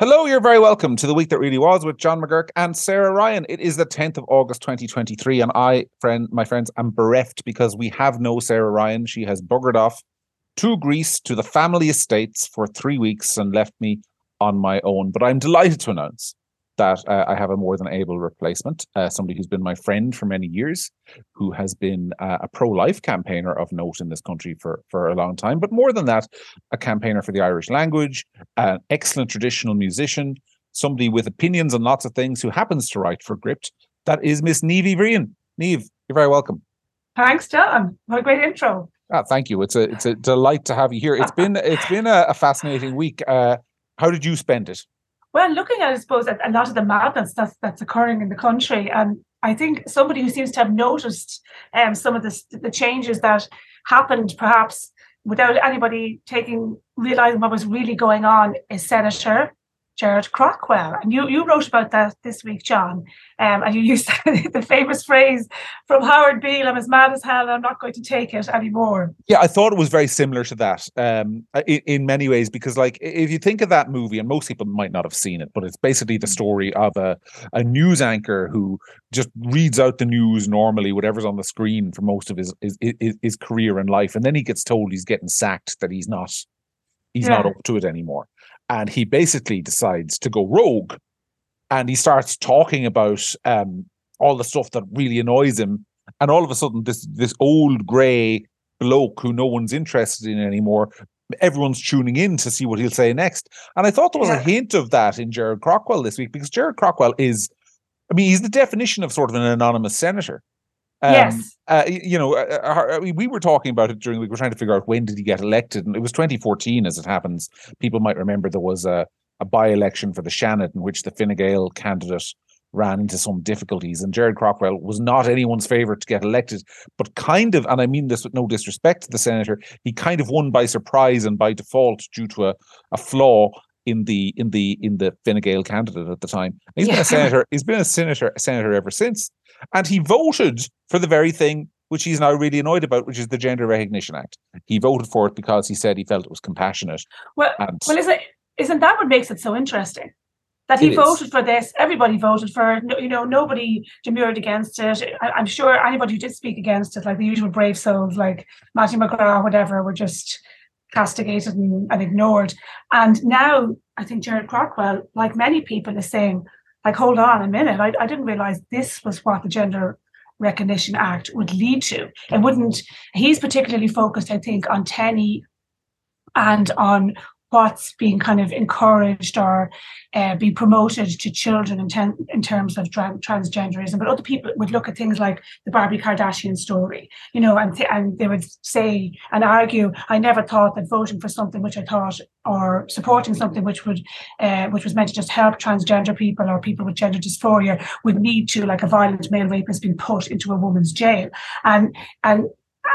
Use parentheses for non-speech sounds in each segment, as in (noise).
Hello, you're very welcome to the week that really was with John McGurk and Sarah Ryan. It is the 10th of August 2023, and I, friend, my friends, am bereft because we have no Sarah Ryan. She has buggered off to Greece to the family estates for three weeks and left me on my own. But I'm delighted to announce that uh, I have a more than able replacement, uh, somebody who's been my friend for many years, who has been uh, a pro-life campaigner of note in this country for for a long time. But more than that, a campaigner for the Irish language, an excellent traditional musician, somebody with opinions on lots of things, who happens to write for Gript. That is Miss Niamh Bhriain. Niamh, you're very welcome. Thanks, John. What a great intro. Ah, thank you. It's a it's a delight to have you here. It's been it's been a, a fascinating week. Uh, how did you spend it? Well, looking at, I suppose, at a lot of the madness that's that's occurring in the country, and I think somebody who seems to have noticed um, some of the the changes that happened, perhaps without anybody taking realizing what was really going on, is Senator Gerard Craughwell. And you, you wrote about that this week, John. Um, and you (laughs) used the famous phrase from Howard Beale, I'm as mad as hell, I'm not going to take it anymore. Yeah, I thought it was very similar to that um, in, in many ways, because like if you think of that movie, and most people might not have seen it, but it's basically the story of a, a news anchor who just reads out the news normally, whatever's on the screen for most of his, his, his, his career and life. And then he gets told he's getting sacked, that he's not he's yeah. not up to it anymore and he basically decides to go rogue and he starts talking about um, all the stuff that really annoys him and all of a sudden this this old gray bloke who no one's interested in anymore everyone's tuning in to see what he'll say next and i thought there was yeah. a hint of that in gerard craughwell this week because gerard craughwell is i mean he's the definition of sort of an anonymous senator um, yes. Uh, you know, uh, uh we were talking about it during the week. We're trying to figure out when did he get elected, and it was 2014, as it happens. People might remember there was a, a by-election for the Seanad in which the Fine Gael candidate ran into some difficulties, and Gerard Craughwell was not anyone's favorite to get elected, but kind of, and I mean this with no disrespect to the senator, he kind of won by surprise and by default due to a, a flaw in the in the in the Fine Gael candidate at the time. He's yeah. been a (laughs) senator. He's been a senator senator ever since, and he voted for the very thing which he's now really annoyed about, which is the Gender Recognition Act. He voted for it because he said he felt it was compassionate. Well, and well, isn't isn't that what makes it so interesting? That he voted is. for this, everybody voted for it. You know, nobody demurred against it. I, am sure anybody who did speak against it, like the usual brave souls, like Matthew McGrath, whatever, were just castigated and, and ignored. And now I think Gerard Craughwell, like many people, is saying, like, hold on a minute, I, I didn't realize this was what the Gender Recognition Act would lead to. It wouldn't, he's particularly focused, I think, on TENI and on what's being kind of encouraged or uh, being promoted to children in, ten, in terms of tra- transgenderism. But other people would look at things like the Barbie Kardashian story, you know, and, th- and they would say and argue, I never thought that voting for something which I thought or supporting something which would uh, which was meant to just help transgender people or people with gender dysphoria would lead to like a violent male rapist being put into a woman's jail. And and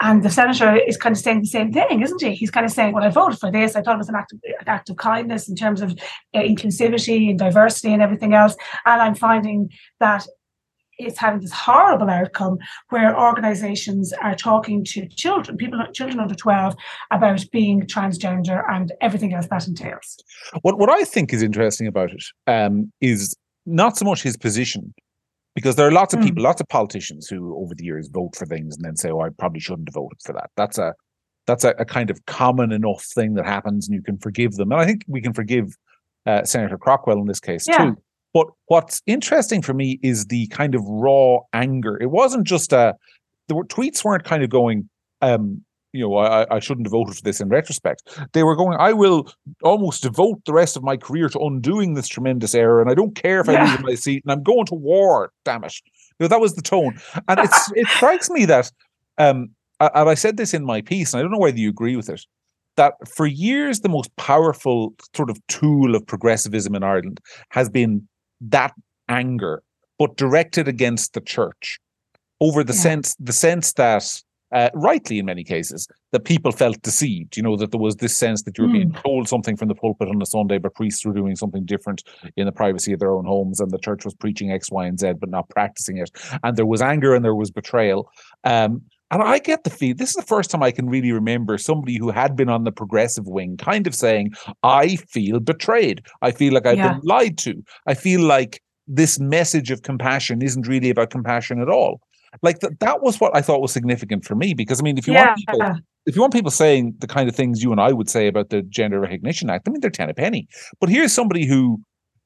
and the senator is kind of saying the same thing, isn't he? He's kind of saying, "Well, I voted for this. I thought it was an act of, an act of kindness in terms of uh, inclusivity and diversity and everything else." And I'm finding that it's having this horrible outcome where organizations are talking to children, people, children under 12, about being transgender and everything else that entails. What what I think is interesting about it um, is not so much his position, because there are lots of people, mm. lots of politicians who over the years vote for things and then say, "Oh, I probably shouldn't have voted for that." That's a that's a, a kind of common enough thing that happens, and you can forgive them. And I think we can forgive uh, Senator Craughwell in this case yeah. too. But what's interesting for me is the kind of raw anger. It wasn't just a the tweets weren't kind of going, um, you know, I, I shouldn't have voted for this in retrospect. They were going, I will almost devote the rest of my career to undoing this tremendous error, and I don't care if I lose my seat, and I'm going to war. Damn it! You know, that was the tone, and it's (laughs) it strikes me that, um, and I said this in my piece, and I don't know whether you agree with it, that for years the most powerful sort of tool of progressivism in Ireland has been that anger, but directed against the church over the yeah. sense the sense that uh, rightly in many cases, that people felt deceived. You know, that there was this sense that you were mm. being told something from the pulpit on a Sunday, but priests were doing something different in the privacy of their own homes, and the church was preaching X, Y, and Z, but not practicing it. And there was anger and there was betrayal. Um, And I get the feel this is the first time I can really remember somebody who had been on the progressive wing kind of saying, I feel betrayed. I feel like I've yeah. been lied to. I feel like this message of compassion isn't really about compassion at all. Like th- that was what I thought was significant for me. Because I mean, if you yeah. want people if you want people saying the kind of things you and I would say about the Gender Recognition Act, I mean, they're ten a penny. But here's somebody who,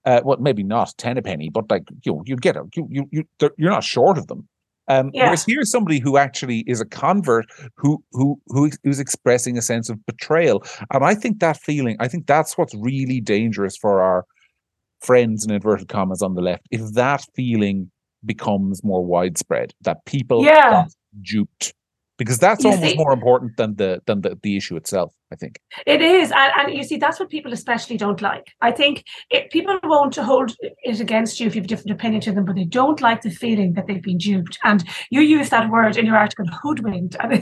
uh, well, maybe not ten a penny, but like you know, you get a you you you you're not short of them. Um, yeah. Whereas here's somebody who actually is a convert who who who who's expressing a sense of betrayal, and I think that feeling, I think that's what's really dangerous for our friends in inverted commas on the left. If that feeling becomes more widespread, that people yeah. duped because that's you almost see, more important than the than the, the issue itself i think it is and, and you see that's what people especially don't like i think it, people won't hold it against you if you have a different opinion to them but they don't like the feeling that they've been duped and you use that word in your article hoodwinked and,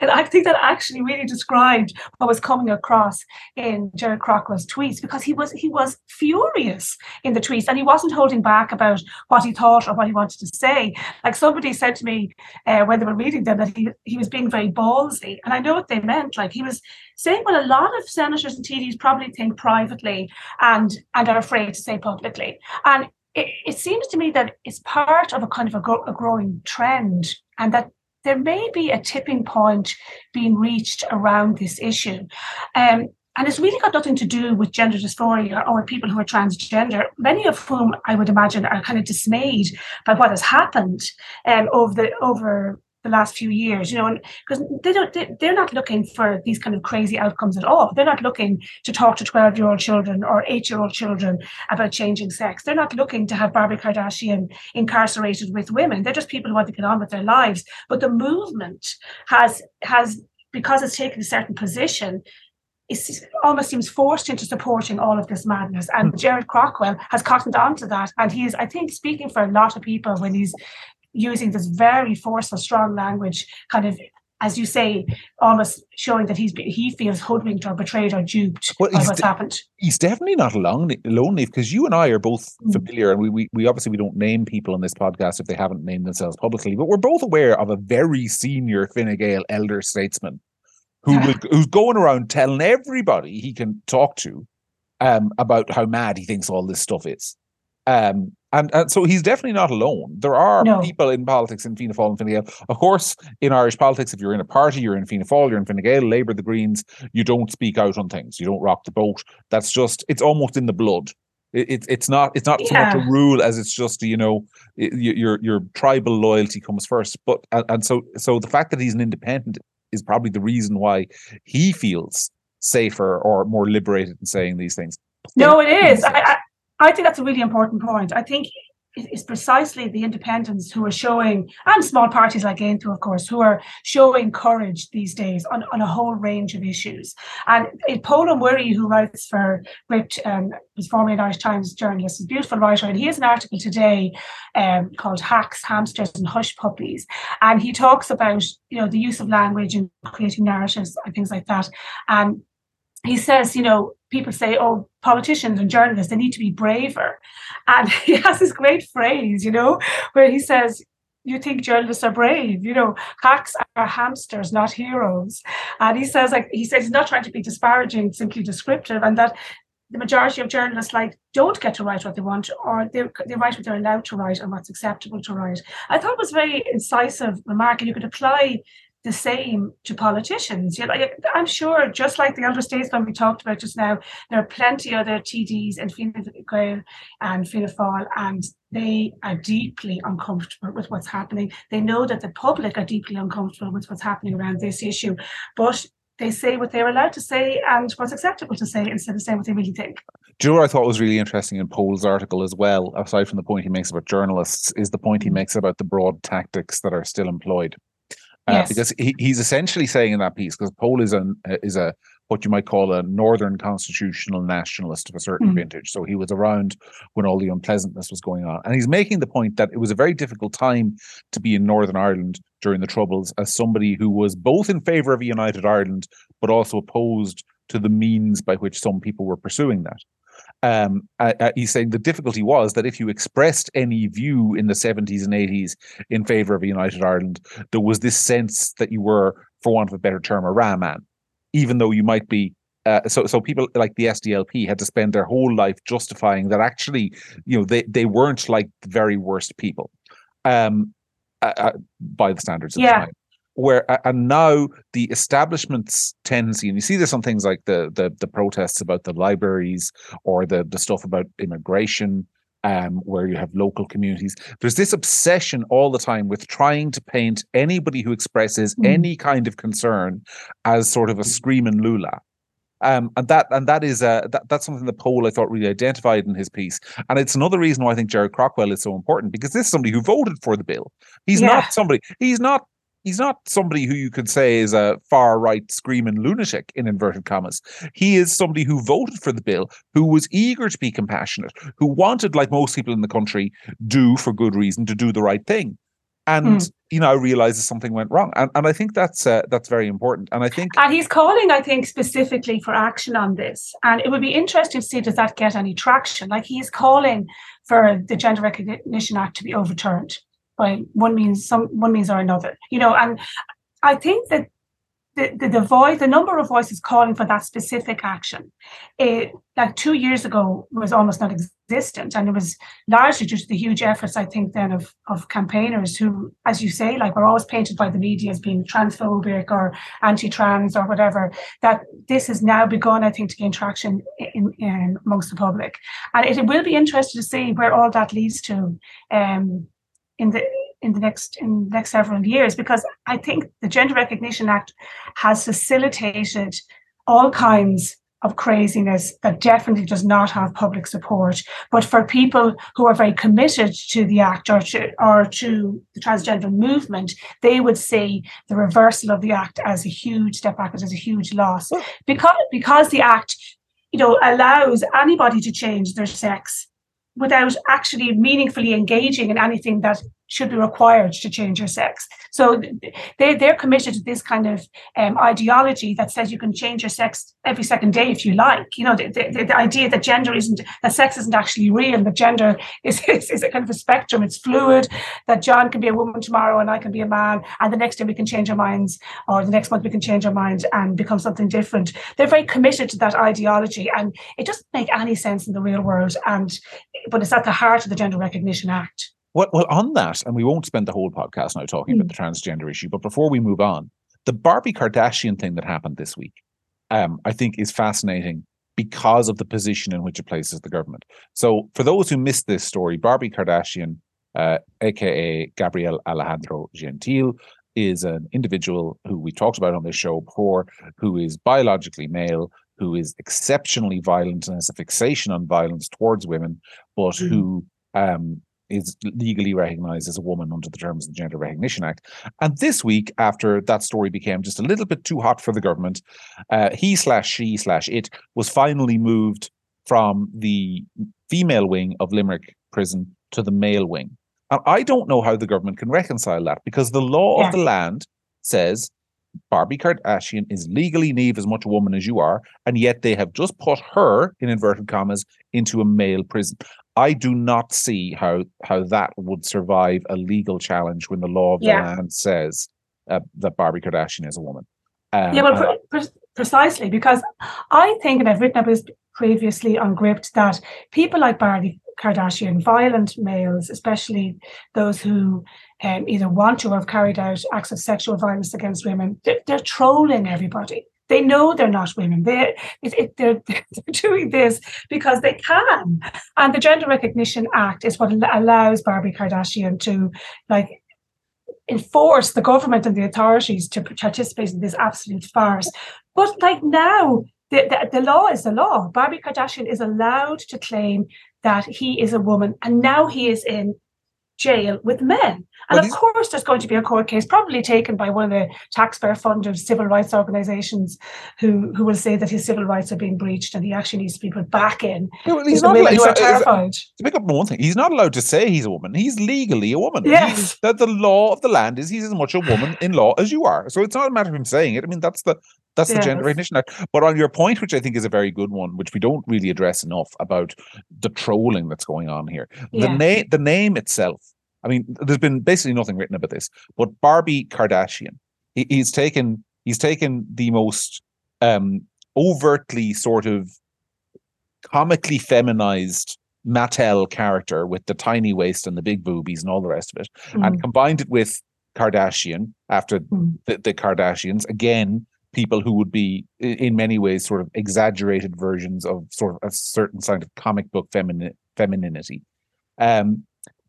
and i think that actually really described what was coming across in Gerard craughwell's tweets because he was he was furious in the tweets and he wasn't holding back about what he thought or what he wanted to say like somebody said to me uh, when they were reading them that he, he was being very ballsy. And I know what they meant. Like he was saying what a lot of senators and TDs probably think privately and and are afraid to say publicly. And it, it seems to me that it's part of a kind of a, gro- a growing trend and that there may be a tipping point being reached around this issue. Um, and it's really got nothing to do with gender dysphoria or people who are transgender, many of whom I would imagine are kind of dismayed by what has happened um, over the over the last few years, you know, because they don't, they, they're not looking for these kind of crazy outcomes at all. They're not looking to talk to 12 year old children or eight year old children about changing sex. They're not looking to have Barbie Kardashian incarcerated with women. They're just people who want to get on with their lives. But the movement has, has, because it's taken a certain position, it almost seems forced into supporting all of this madness. And hmm. Jared Gerald Craughwell has cottoned on to that. And he is, I think, speaking for a lot of people when he's using this very forceful, strong language, kind of as you say, almost showing that he's he feels hoodwinked or betrayed or duped well, by what's de- happened. He's definitely not alone, lonely because you and I are both mm. familiar, and we, we we obviously we don't name people on this podcast if they haven't named themselves publicly, but we're both aware of a very senior Fine Gael elder statesman who will, who's going around telling everybody he can talk to um, about how mad he thinks all this stuff is. Um, and, and so he's definitely not alone. There are no. people in politics in Fianna Fáil and Fine Gael. Of course, in Irish politics, if you're in a party, you're in Fianna Fáil, you're in Fine Gael, Labour, the Greens, you don't speak out on things. You don't rock the boat. That's just, it's almost in the blood. It, it it's not it's not yeah. so much a rule as it's just you know it, your your tribal loyalty comes first. But and, and so so the fact that he's an independent is probably the reason why he feels safer or more liberated in saying these things. No, it is. I, I think that's a really important point. I think it's precisely the independents who are showing, and small parties like Aontú, of course, who are showing courage these days on, on a whole range of issues. And Pól Ó Muirí, who writes for Gript, um, was formerly an Irish Times journalist, is a beautiful writer, and he has an article today um, called "Hacks, Hamsters, and Hush Puppies," and he talks about you know the use of language and creating narratives and things like that. And he says, you know, people say, oh, politicians and journalists, they need to be braver. And (laughs) he has this great phrase, you know, where he says, you think journalists are brave, you know, hacks are hamsters, not heroes. And he says, like, he says he's not trying to be disparaging, simply descriptive, and that the majority of journalists like don't get to write what they want or they, they write what they're allowed to write and what's acceptable to write. I thought it was very incisive remark, and you could apply the same to politicians. You know, I'm sure, just like the elder statesmen we talked about just now, there are plenty other TDs in Fianna Gael and Fianna Fáil, and they are deeply uncomfortable with what's happening. They know that the public are deeply uncomfortable with what's happening around this issue, but they say what they're allowed to say and what's acceptable to say instead of saying what they really think. Do you know what I thought was really interesting in Pól's article as well, aside from the point he makes about journalists, is the point he makes about the broad tactics that are still employed. Uh, yes. because he, he's essentially saying in that piece because Pól is a is a what you might call a northern constitutional nationalist of a certain mm. vintage. So he was around when all the unpleasantness was going on, and he's making the point that it was a very difficult time to be in Northern Ireland during the Troubles as somebody who was both in favour of a united Ireland but also opposed to the means by which some people were pursuing that. Um, uh, he's saying the difficulty was that if you expressed any view in the 70s and 80s in favor of a united Ireland, there was this sense that you were, for want of a better term, a raw man, even though you might be. Uh, so, so people like the SDLP had to spend their whole life justifying that actually, you know, they they weren't like the very worst people, um, uh, uh by the standards of yeah. the time where and now the establishment's tendency and you see this on things like the the, the protests about the libraries or the the stuff about immigration um, where you have local communities. There's this obsession all the time with trying to paint anybody who expresses mm. any kind of concern as sort of a screaming lula. Um, and that and that is uh, that, that's something that Pól I thought really identified in his piece, and it's another reason why I think Gerard Craughwell is so important because this is somebody who voted for the bill. He's yeah. not somebody. He's not he's not somebody who you could say is a far right screaming lunatic in inverted commas. He is somebody who voted for the bill, who was eager to be compassionate, who wanted, like most people in the country, do for good reason to do the right thing. And mm. you know, realizes something went wrong, and and I think that's uh, that's very important. And I think, and he's calling, I think, specifically for action on this. And it would be interesting to see does that get any traction. Like he is calling for the Gender Recognition Act to be overturned by one means some one means or another you know and i think that the, the, the voice the number of voices calling for that specific action it, like two years ago was almost not existent and it was largely to the huge efforts i think then of of campaigners who as you say like were always painted by the media as being transphobic or anti-trans or whatever that this has now begun i think to gain traction in, in amongst the public. And it, it will be interesting to see where all that leads to um in the in the next in the next several years because I think the Gender Recognition Act has facilitated all kinds of craziness that definitely does not have public support. But for people who are very committed to the act or to, or to the transgender movement, they would see the reversal of the act as a huge step backwards, as a huge loss. Oh. Because because the act, you know, allows anybody to change their sex without actually meaningfully engaging in anything that should be required to change your sex. So they, they're committed to this kind of um, ideology that says you can change your sex every second day if you like. You know, the, the, the idea that gender isn't, that sex isn't actually real, that gender (laughs) is, is, is, a kind of a spectrum, it's fluid, that John can be a woman tomorrow and I can be a man, and the next day we can change our minds, or the next month we can change our minds and become something different. They're very committed to that ideology, and it doesn't make any sense in the real world. And but it's at the heart of the Gender Recognition Act. Well, well, on that, and we won't spend the whole podcast now talking mm. about the transgender issue, but before we move on, the Barbie Kardashian thing that happened this week, um, I think is fascinating because of the position in which it places the government. So, for those who missed this story, Barbie Kardashian, uh, aka Gabrielle Alejandro Gentil, is an individual who we talked about on this show before, who is biologically male, who is exceptionally violent and has a fixation on violence towards women, but mm. who um, is legally recognized as a woman under the terms of the Gender Recognition Act. And this week, after that story became just a little bit too hot for the government, uh, he slash she slash it was finally moved from the female wing of Limerick prison to the male wing. And I don't know how the government can reconcile that because the law yeah. of the land says Barbie Kardashian is legally Niamh as much a woman as you are, and yet they have just put her, in inverted commas, into a male prison. I do not see how how that would survive a legal challenge when the law of the yeah. land says uh, that Barbie Kardashian is a woman. Um, yeah, well, pre- pre- precisely because I think, and I've written about this previously on Gript, that people like Barbie Kardashian, violent males, especially those who um, either want to or have carried out acts of sexual violence against women, they're, they're trolling everybody. They know they're not women. They, it, it, they're, (laughs) they're doing this because they can. And the Gender Recognition Act is what allows Barbie Kardashian to like enforce the government and the authorities to participate in this absolute farce. But like now, the, the, the, law is the law. Barbie Kardashian is allowed to claim that he is a woman, and now he is in jail with men. And well, of course, there's going to be a court case, probably taken by one of the taxpayer funded civil rights organizations who, who will say that his civil rights are being breached and he actually needs to be put back in. Well, he's not allowed, he's terrified. Uh, to pick up one thing, he's not allowed to say he's a woman. He's legally a woman. Yes. that the law of the land is he's as much a woman in law as you are. So it's not a matter of him saying it. I mean, that's the That's the Gender Recognition Act. But on your point, which I think is a very good one, which we don't really address enough about the trolling that's going on here. Yeah. The name, the name itself. I mean, there's been basically nothing written about this, but Barbie Kardashian. He, he's taken he's taken the most um, overtly sort of comically feminized Mattel character with the tiny waist and the big boobies and all the rest of it, mm. and combined it with Kardashian after mm. the, the Kardashians. Again, people who would be in many ways sort of exaggerated versions of sort of a certain kind of comic book femini- femininity um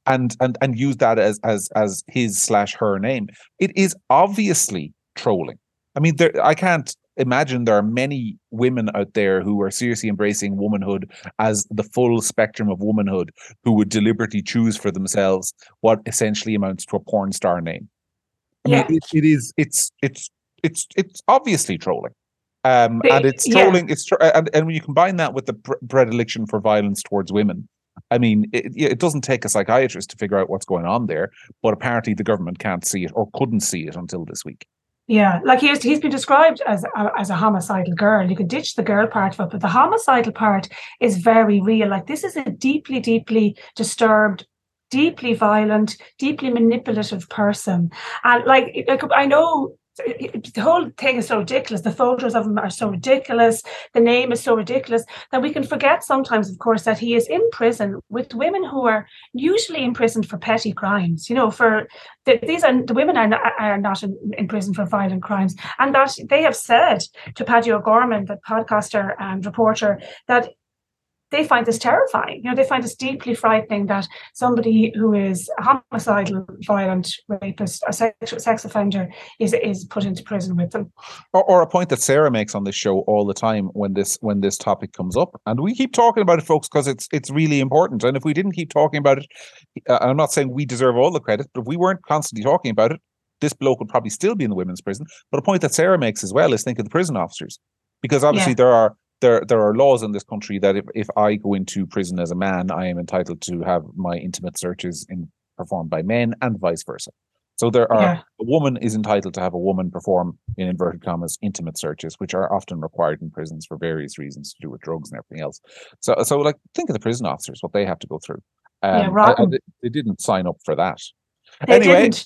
and and and use that as as as his slash her name it is obviously trolling i mean there i can't imagine there are many women out there who are seriously embracing womanhood as the full spectrum of womanhood who would deliberately choose for themselves what essentially amounts to a porn star name I yeah. mean, it, it is it's it's it's it's obviously trolling. Um, and it's trolling. Yeah. It's tr- and, and when you combine that with the pr- predilection for violence towards women, I mean, it, it doesn't take a psychiatrist to figure out what's going on there. But apparently, the government can't see it or couldn't see it until this week. Yeah, like he's he's been described as a, as a homicidal girl. You can ditch the girl part of it, but the homicidal part is very real. Like this is a deeply, deeply disturbed deeply violent, deeply manipulative person. And like, like I know the whole thing is so ridiculous. The photos of him are so ridiculous. The name is so ridiculous that we can forget sometimes, of course, that he is in prison with women who are usually imprisoned for petty crimes. You know, for the, these are the women are not, are not in, in, prison for violent crimes, and that they have said to Paddy O'Gorman, the podcaster and reporter, that they find this terrifying. You know, they find this deeply frightening that somebody who is a homicidal, violent rapist, a sexual sex offender, is is put into prison with them. Or, or, a point that Sarah makes on this show all the time when this when this topic comes up, and we keep talking about it, folks, because it's it's really important. And if we didn't keep talking about it, uh, I'm not saying we deserve all the credit, but if we weren't constantly talking about it, this bloke would probably still be in the women's prison. But a point that Sarah makes as well is think of the prison officers, because obviously yeah. there are there there are laws in this country that if, if I go into prison as a man, I am entitled to have my intimate searches in, performed by men and vice versa. So there are yeah. a woman is entitled to have a woman perform in inverted commas intimate searches, which are often required in prisons for various reasons to do with drugs and everything else. So so like think of the prison officers, what they have to go through. Um, yeah, right. They didn't sign up for that. They anyway, didn't.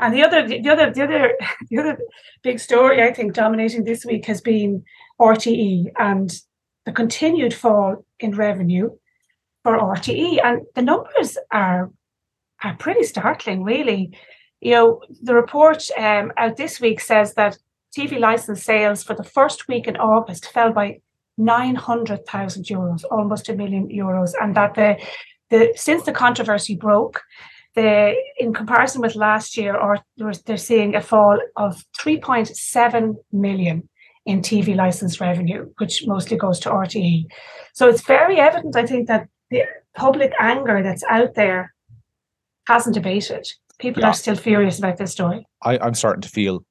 And the other, the other, the other, (laughs) the other big story I think dominating this week has been RTE and the continued fall in revenue for RTE, and the numbers are are pretty startling, really. You know, the report um, out this week says that TV license sales for the first week in August fell by 900,000 euros, almost a million euros, and that the the since the controversy broke, the in comparison with last year, or they're seeing a fall of 3.7 million in TV license revenue, which mostly goes to RTE. So it's very evident, I think, that the public anger that's out there hasn't abated. People yeah. are still furious about this story. I, I'm starting to feel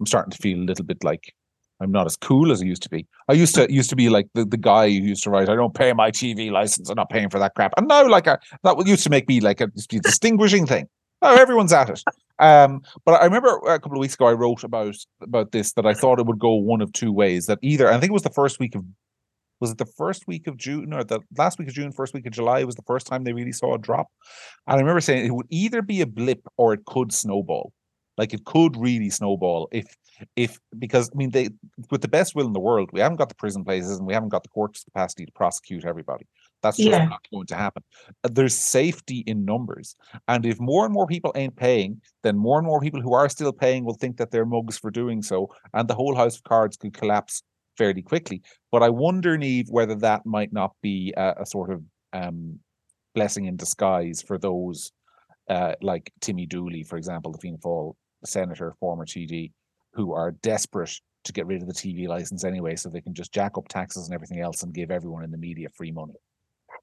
I'm starting to feel a little bit like I'm not as cool as I used to be. I used to used to be like the, the guy who used to write, I don't pay my TV license, I'm not paying for that crap. And now like a, that used to make me like a, a distinguishing thing. Oh, everyone's at it. Um, but I remember a couple of weeks ago I wrote about about this that I thought it would go one of two ways. That either I think it was the first week of was it the first week of June or the last week of June, first week of July was the first time they really saw a drop. And I remember saying it would either be a blip or it could snowball. Like it could really snowball if if because I mean they with the best will in the world, we haven't got the prison places and we haven't got the court's capacity to prosecute everybody. That's just yeah. not going to happen. Uh, there's safety in numbers. And if more and more people ain't paying, then more and more people who are still paying will think that they're mugs for doing so. And the whole house of cards could collapse fairly quickly. But I wonder, Niamh, whether that might not be a, a sort of um, blessing in disguise for those uh, like Timmy Dooley, for example, the Fianna Fáil senator, former TD, who are desperate to get rid of the TV license anyway, so they can just jack up taxes and everything else and give everyone in the media free money.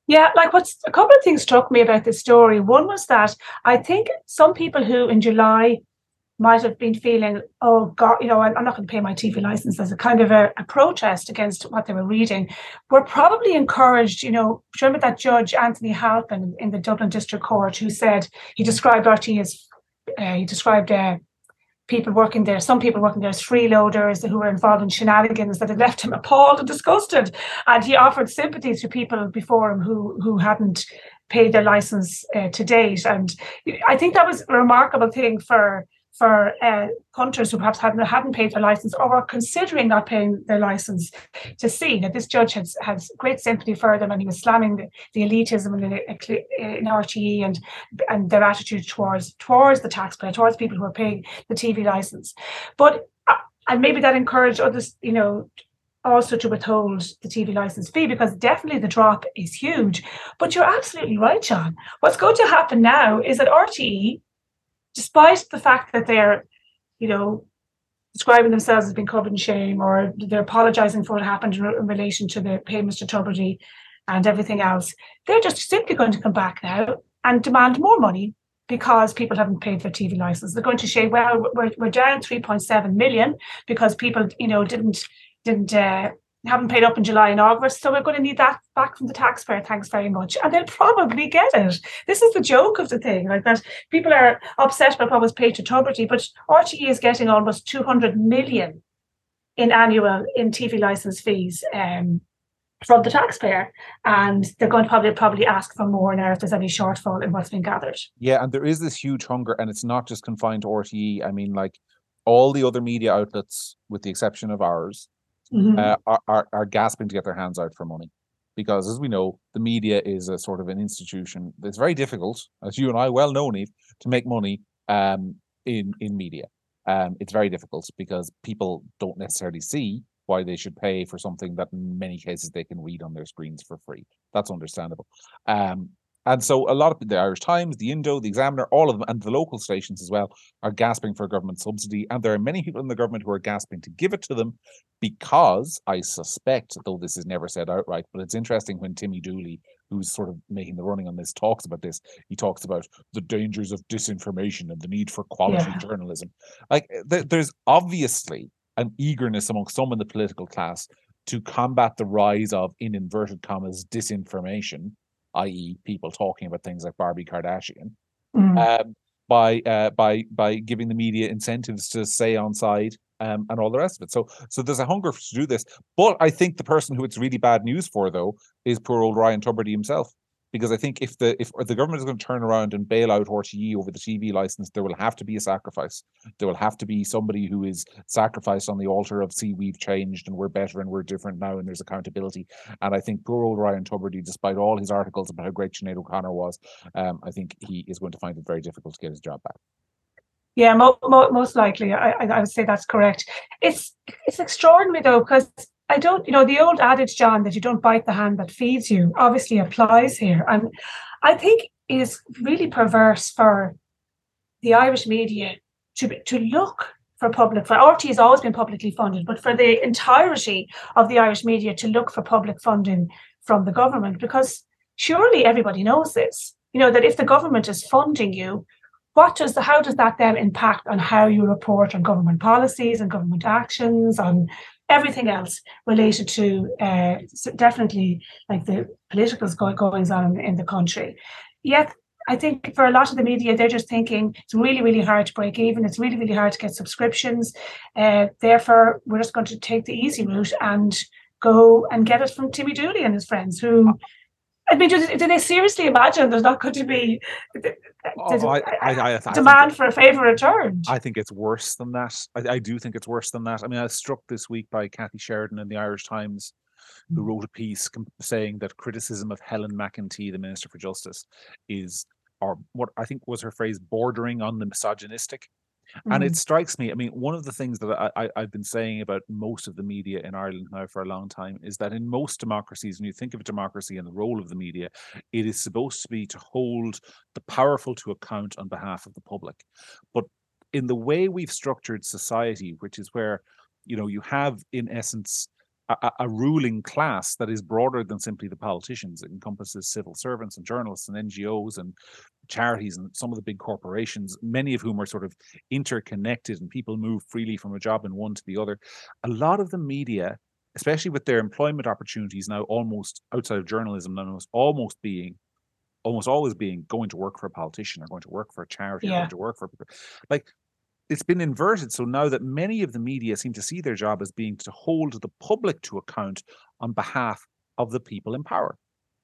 Yeah, like what's a couple of things struck me about this story. One was that I think some people who in July might have been feeling, oh God, you know, I'm, not going to pay my TV license as a kind of a, a, protest against what they were reading, were probably encouraged, you know, remember that judge Anthony Halpin in the Dublin District Court who said he described RT as uh, he described uh, people working there, some people working there as freeloaders who were involved in shenanigans that had left him appalled and disgusted. And he offered sympathy to people before him who who hadn't paid their license uh, to date. And I think that was a remarkable thing for for uh, hunters who perhaps hadn't, hadn't paid their license or were considering not paying their license to see that this judge has, has great sympathy for them and he was slamming the, the elitism in, in RTE and and their attitude towards towards the taxpayer, towards people who are paying the TV license. But uh, and maybe that encouraged others, you know, also to withhold the TV license fee because definitely the drop is huge. But you're absolutely right, John. What's going to happen now is that RTE despite the fact that they're, you know, describing themselves as being covered in shame or they're apologizing for what happened in, in relation to the payments to Tubridy and everything else, they're just simply going to come back now and demand more money because people haven't paid their TV license. They're going to say, well, we're, we're down 3.7 million because people, you know, didn't didn't uh, haven't paid up in July and August, so we're going to need that back from the taxpayer. Thanks very much. And they'll probably get it. This is the joke of the thing, like that people are upset about what was paid to Tubridy, but RTE is getting almost 200 million in annual in TV license fees um, from the taxpayer. And they're going to probably probably ask for more now if there's any shortfall in what's been gathered. Yeah, and there is this huge hunger, and it's not just confined to RTE. I mean, like all the other media outlets, with the exception of ours, mm-hmm. uh, are, are, are gasping to get their hands out for money. Because as we know the media is a sort of an institution that's very difficult as you and i well know Niamh, to make money um, in in media. Um, it's very difficult because people don't necessarily see why they should pay for something that in many cases they can read on their screens for free. That's understandable. Um, and so a lot of the Irish Times, the Indo, the Examiner, all of them, and the local stations as well, are gasping for a government subsidy. And there are many people in the government who are gasping to give it to them because I suspect, though this is never said outright, but it's interesting when Timmy Dooley, who's sort of making the running on this, talks about this. He talks about the dangers of disinformation and the need for quality yeah. journalism. Like eh, th- there's obviously an eagerness among some in the political class to combat the rise of, in inverted commas, disinformation i.e., people talking about things like Barbie Kardashian, mm. um, by uh, by by giving the media incentives to stay on side um, and all the rest of it. So so there's a hunger to do this. But I think the person who it's really bad news for though is poor old Ryan Tubridy himself because I think if the if the government is going to turn around and bail out RTE over the TV license, there will have to be a sacrifice. There will have to be somebody who is sacrificed on the altar of see we've changed and we're better and we're different now and there's accountability. And I think poor old Ryan Tubridy, despite all his articles about how great Sinead O'Connor was, um, I think he is going to find it very difficult to get his job back. Yeah, mo- mo- most likely, I, I would say that's correct. It's it's extraordinary though because I don't, you know, the old adage, John, that you don't bite the hand that feeds you obviously applies here. And I think is really perverse for the Irish media to, to look for public for RT has always been publicly funded, but for the entirety of the Irish media to look for public funding from the government, because surely everybody knows this, you know, that if the government is funding you, what does the how does that then impact on how you report on government policies and government actions, on everything else related to uh, definitely like the political goings on in the country. Yet, I think for a lot of the media, they're just thinking it's really, really hard to break even. It's really, really hard to get subscriptions. Uh, therefore, we're just going to take the easy route and go and get it from Timmy Dooley and his friends who I mean, do, do, they seriously imagine there's not going to be oh, I, I, I, demand for a favour returned? I think it's worse than that. I, do think it's worse than that. I mean, I was struck this week by Kathy Sheridan in the Irish Times, who mm. wrote a piece saying that criticism of Helen McEntee, the Minister for Justice, is, or what I think was her phrase, bordering on the misogynistic. Mm-hmm. And it strikes me, I mean, one of the things that I, I, have been saying about most of the media in Ireland now for a long time is that in most democracies, when you think of a democracy and the role of the media, it is supposed to be to hold the powerful to account on behalf of the public. But in the way we've structured society, which is where, you know, you have in essence a, a, ruling class that is broader than simply the politicians. It encompasses civil servants and journalists and NGOs and charities and some of the big corporations, many of whom are sort of interconnected and people move freely from a job in one to the other. A lot of the media, especially with their employment opportunities now almost outside of journalism, almost almost being almost always being going to work for a politician or going to work for a charity yeah. or going to work for people. like it's been inverted. So now that many of the media seem to see their job as being to hold the public to account on behalf of the people in power.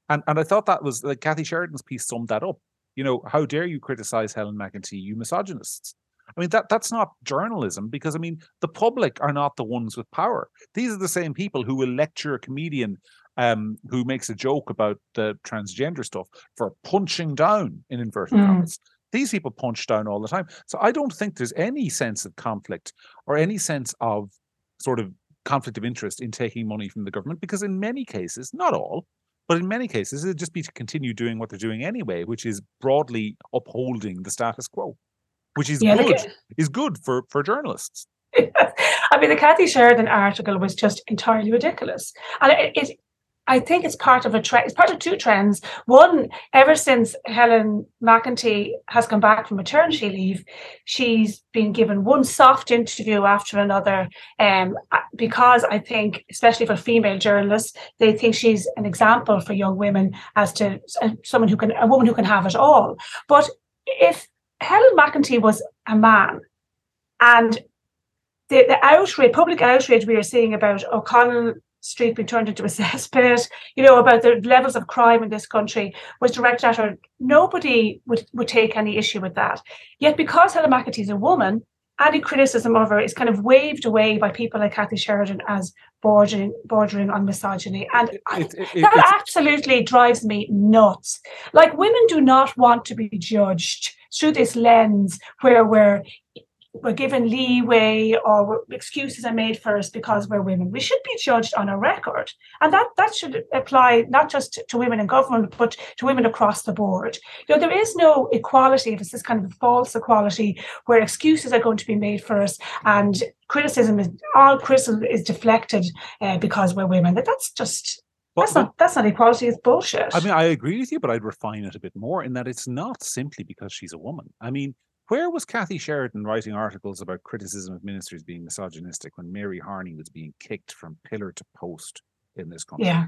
And and I thought that was like Kathy Sheridan's piece summed that up. You know, how dare you criticize Helen McEntee, you misogynists? I mean, that that's not journalism because I mean, the public are not the ones with power. These are the same people who will lecture a comedian um, who makes a joke about the transgender stuff for punching down in inverted mm. commas. These people punch down all the time. So I don't think there's any sense of conflict or any sense of sort of conflict of interest in taking money from the government because in many cases, not all, but in many cases, it'd just be to continue doing what they're doing anyway, which is broadly upholding the status quo, which is yeah, good, is good for, for journalists. (laughs) I mean, the Kathy Sheridan article was just entirely ridiculous. And it, it, I think it's part of a trend. It's part of two trends. One, ever since Helen McEntee has come back from maternity leave, she's been given one soft interview after another. Um, because I think, especially for female journalists, they think she's an example for young women as to uh, someone who can, a woman who can have it all. But if Helen McEntee was a man, and the, the outrage, public outrage we are seeing about O'Connell street being turned into a (laughs) cesspit, you know, about the levels of crime in this country was directed at her. Nobody would, would take any issue with that. Yet because Helen McEntee is a woman, any criticism of her is kind of waved away by people like Kathy Sheridan as bordering bordering on misogyny. And it, it, it, that absolutely drives me nuts. Like women do not want to be judged through this lens where we're we're given leeway or excuses are made for us because we're women. We should be judged on a record. And that, that should apply not just to women in government, but to women across the board. You know, there is no equality. It's this kind of a false equality where excuses are going to be made for us and criticism is all criticism is deflected uh, because we're women. That that's just but, that's not that's not equality. It's bullshit. I mean, I agree with you, but I'd refine it a bit more in that it's not simply because she's a woman. I mean, where was Kathy Sheridan writing articles about criticism of ministers being misogynistic when Mary Harney was being kicked from pillar to post in this country? Yeah.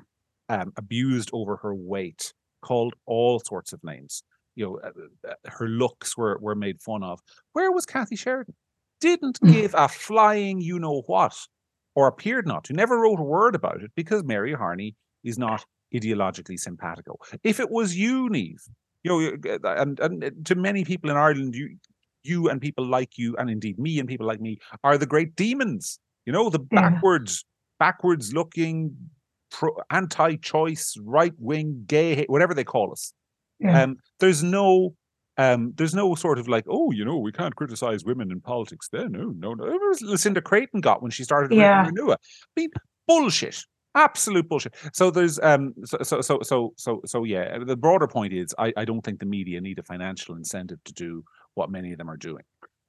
Um, abused over her weight, called all sorts of names. You know, uh, uh, her looks were were made fun of. Where was Kathy Sheridan? Didn't mm. give a flying you know what, or appeared not to. Never wrote a word about it because Mary Harney is not ideologically simpatico. If it was you, Niamh, you know, uh, and, and to many people in Ireland, you you and people like you, and indeed me and people like me, are the great demons. You know, the yeah. backwards, backwards looking, pro, anti-choice, right wing, gay, whatever they call us. Yeah. Um, there's no um, there's no sort of like, oh, you know, we can't criticize women in politics. There, no, no, no. Lucinda Creighton got when she started yeah. Renua. I mean, bullshit absolute bullshit so there's um so so so so so, so yeah the broader point is I, I don't think the media need a financial incentive to do what many of them are doing.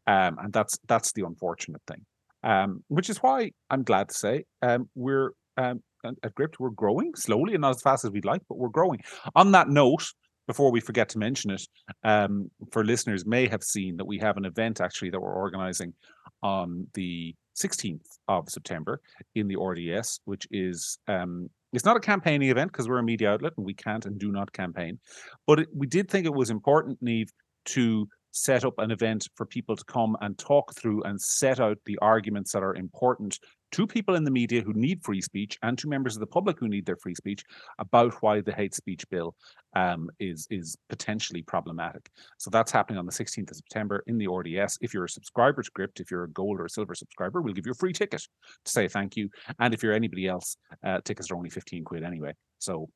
Um, and that's that's the unfortunate thing. Um, which is why I'm glad to say um, we're um, at Gript, we're growing slowly and not as fast as we'd like, but we're growing. On that note, before we forget to mention it, um, for listeners may have seen that we have an event actually that we're organizing on the 16th of September in the RDS, which is um, it's not a campaigning event because we're a media outlet and we can't and do not campaign, but it, we did think it was important, Niamh, to set up an event for people to come and talk through and set out the arguments that are important to people in the media who need free speech and to members of the public who need their free speech about why the hate speech bill um, is is potentially problematic. So that's happening on the 16th of September in the RDS. If you're a subscriber to if you're a gold or a silver subscriber, we'll give you a free ticket to say thank you. And if you're anybody else, uh, tickets are only 15 quid anyway. So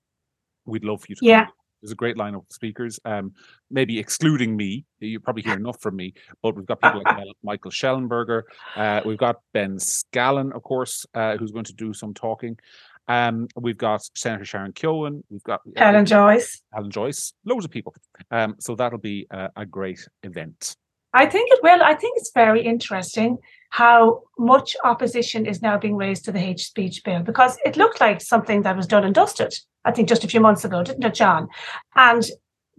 we'd love for you to yeah. Come there's a great line of speakers, um, maybe excluding me. You probably hear enough from me, but we've got people like (laughs) Michael Shellenberger. Uh, we've got Ben Scallan, of course, uh, who's going to do some talking. Um, we've got Senator Sharon Keoghan. We've got uh, Joyce. Helen Joyce. Loads of people. Um, so that'll be a great event. I think it will. I think it's very interesting how much opposition is now being raised to the hate speech bill because it looked like something that was done and dusted I think just a few months ago, didn't it, John? And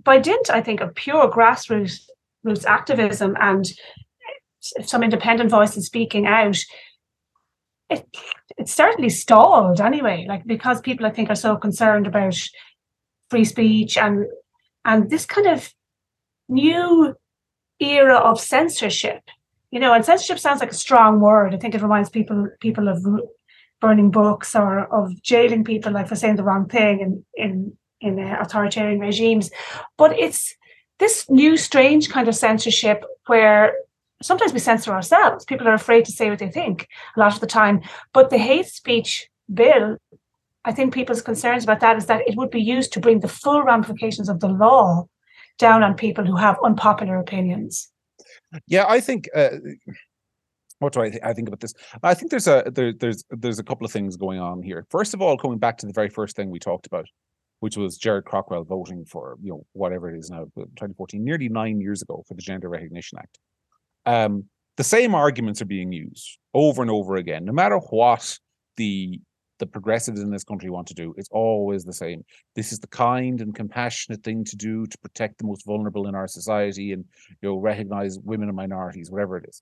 by dint, I think, of pure grassroots roots activism and some independent voices speaking out, it it certainly stalled anyway. Like because people, I think, are so concerned about free speech and and this kind of new era of censorship you know, and censorship sounds like a strong word. I think it reminds people people of burning books or of jailing people like for saying the wrong thing in in in uh, authoritarian regimes. But it's this new strange kind of censorship where sometimes we censor ourselves. People are afraid to say what they think a lot of the time. But the hate speech bill, I think people's concerns about that is that it would be used to bring the full ramifications of the law down on people who have unpopular opinions. Yeah, I think. Uh, what do I, th- I think about this? I think there's a there, there's there's a couple of things going on here. First of all, coming back to the very first thing we talked about, which was Gerard Craughwell voting for you know whatever it is now, 2014, nearly nine years ago for the Gender Recognition Act. Um, the same arguments are being used over and over again, no matter what the the progressives in this country want to do. It's always the same. This is the kind and compassionate thing to do to protect the most vulnerable in our society and you know recognize women and minorities, whatever it is.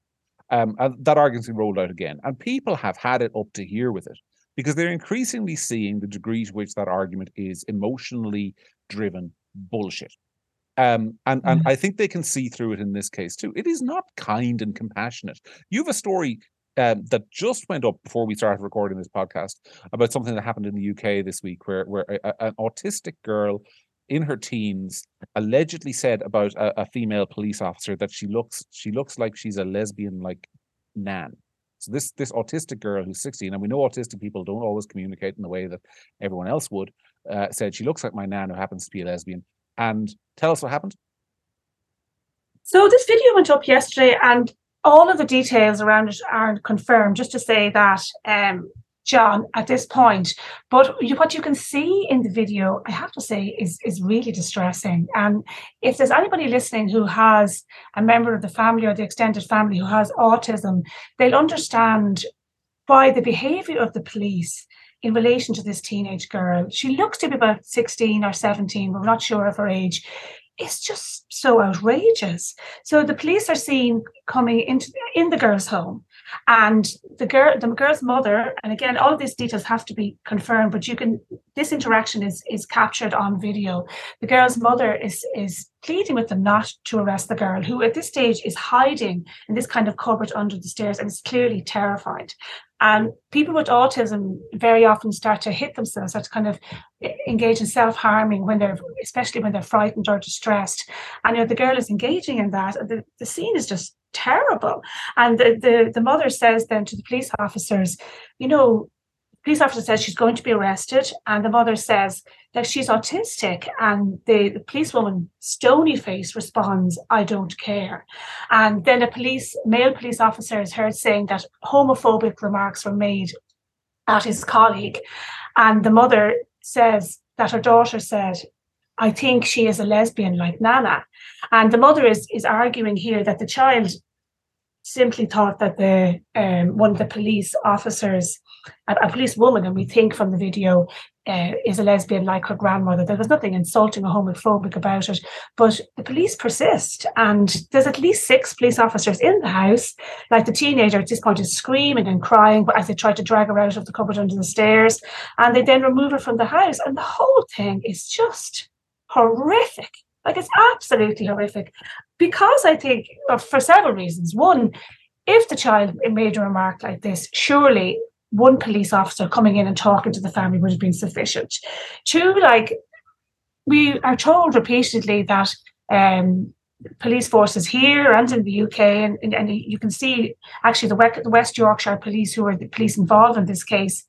Um, and that argument's been rolled out again, and people have had it up to here with it because they're increasingly seeing the degree to which that argument is emotionally driven bullshit. Um, and and mm-hmm. I think they can see through it in this case too. It is not kind and compassionate. You have a story um, that just went up before we started recording this podcast about something that happened in the UK this week, where where a, an autistic girl in her teens allegedly said about a, a, female police officer that she looks she looks like she's a lesbian like nan. So this this autistic girl who's 16, and we know autistic people don't always communicate in the way that everyone else would, uh, said she looks like my nan who happens to be a lesbian. And tell us what happened. So this video went up yesterday, and all of the details around it aren't confirmed. Just to say that um, John at this point. But you, what you can see in the video, I have to say, is is really distressing. And if there's anybody listening who has a member of the family or the extended family who has autism, they'll understand why the behaviour of the police in relation to this teenage girl. She looks to be about 16 or 17, we're not sure of her age. It's just so outrageous. So the police are seen coming into in the girl's home and the girl, the girl's mother, and again, all of these details have to be confirmed, but you can. This interaction is is captured on video. The girl's mother is is pleading with them not to arrest the girl, who at this stage is hiding in this kind of cupboard under the stairs and is clearly terrified. And people with autism very often start to hit themselves, start kind of engage in self-harming when they're, especially when they're frightened or distressed. And you know, the girl is engaging in that. The, the scene is just terrible. And the, the, the mother says then to the police officers, you know, police officer says she's going to be arrested, and the mother says that she's autistic, and the, the policewoman, stony face, responds, "I don't care." And then a police male police officer is heard saying that homophobic remarks were made at his colleague, and the mother says that her daughter said, "I think she is a lesbian like Nana," and the mother is is arguing here that the child simply thought that the um, one of the police officers, a, a police woman, and we think from the video, uh, is a lesbian like her grandmother. There was nothing insulting or homophobic about it, but the police persist, and there's at least six police officers in the house. Like the teenager at this point is screaming and crying as they try to drag her out of the cupboard under the stairs, and they then remove her from the house, and the whole thing is just horrific. Like it's absolutely horrific because I think uh, for several reasons. One, if the child made a remark like this, surely one police officer coming in and talking to the family would have been sufficient. Two, like we are told repeatedly that um, police forces here and in the UK, and, and, and you can see actually the West Yorkshire police, who are the police involved in this case,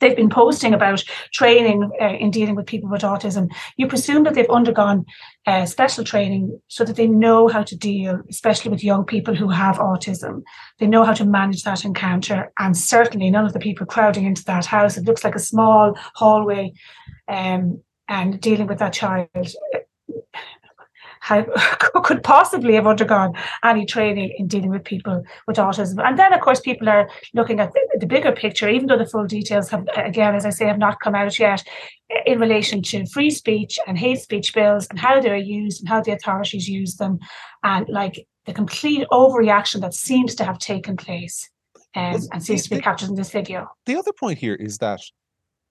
they've been posting about training uh, in dealing with people with autism, you presume that they've undergone uh, special training so that they know how to deal, especially with young people who have autism. They know how to manage that encounter. And certainly none of the people crowding into that house, it looks like a small hallway, um, and dealing with that child how, (laughs) could possibly have undergone any training in dealing with people with autism. And then, of course, people are looking at the, bigger picture, even though the full details have, again, as I say, have not come out yet, in relation to free speech and hate speech bills and how they're used and how the authorities use them, and like the complete overreaction that seems to have taken place um, and seems to be captured in this video. The other point here is that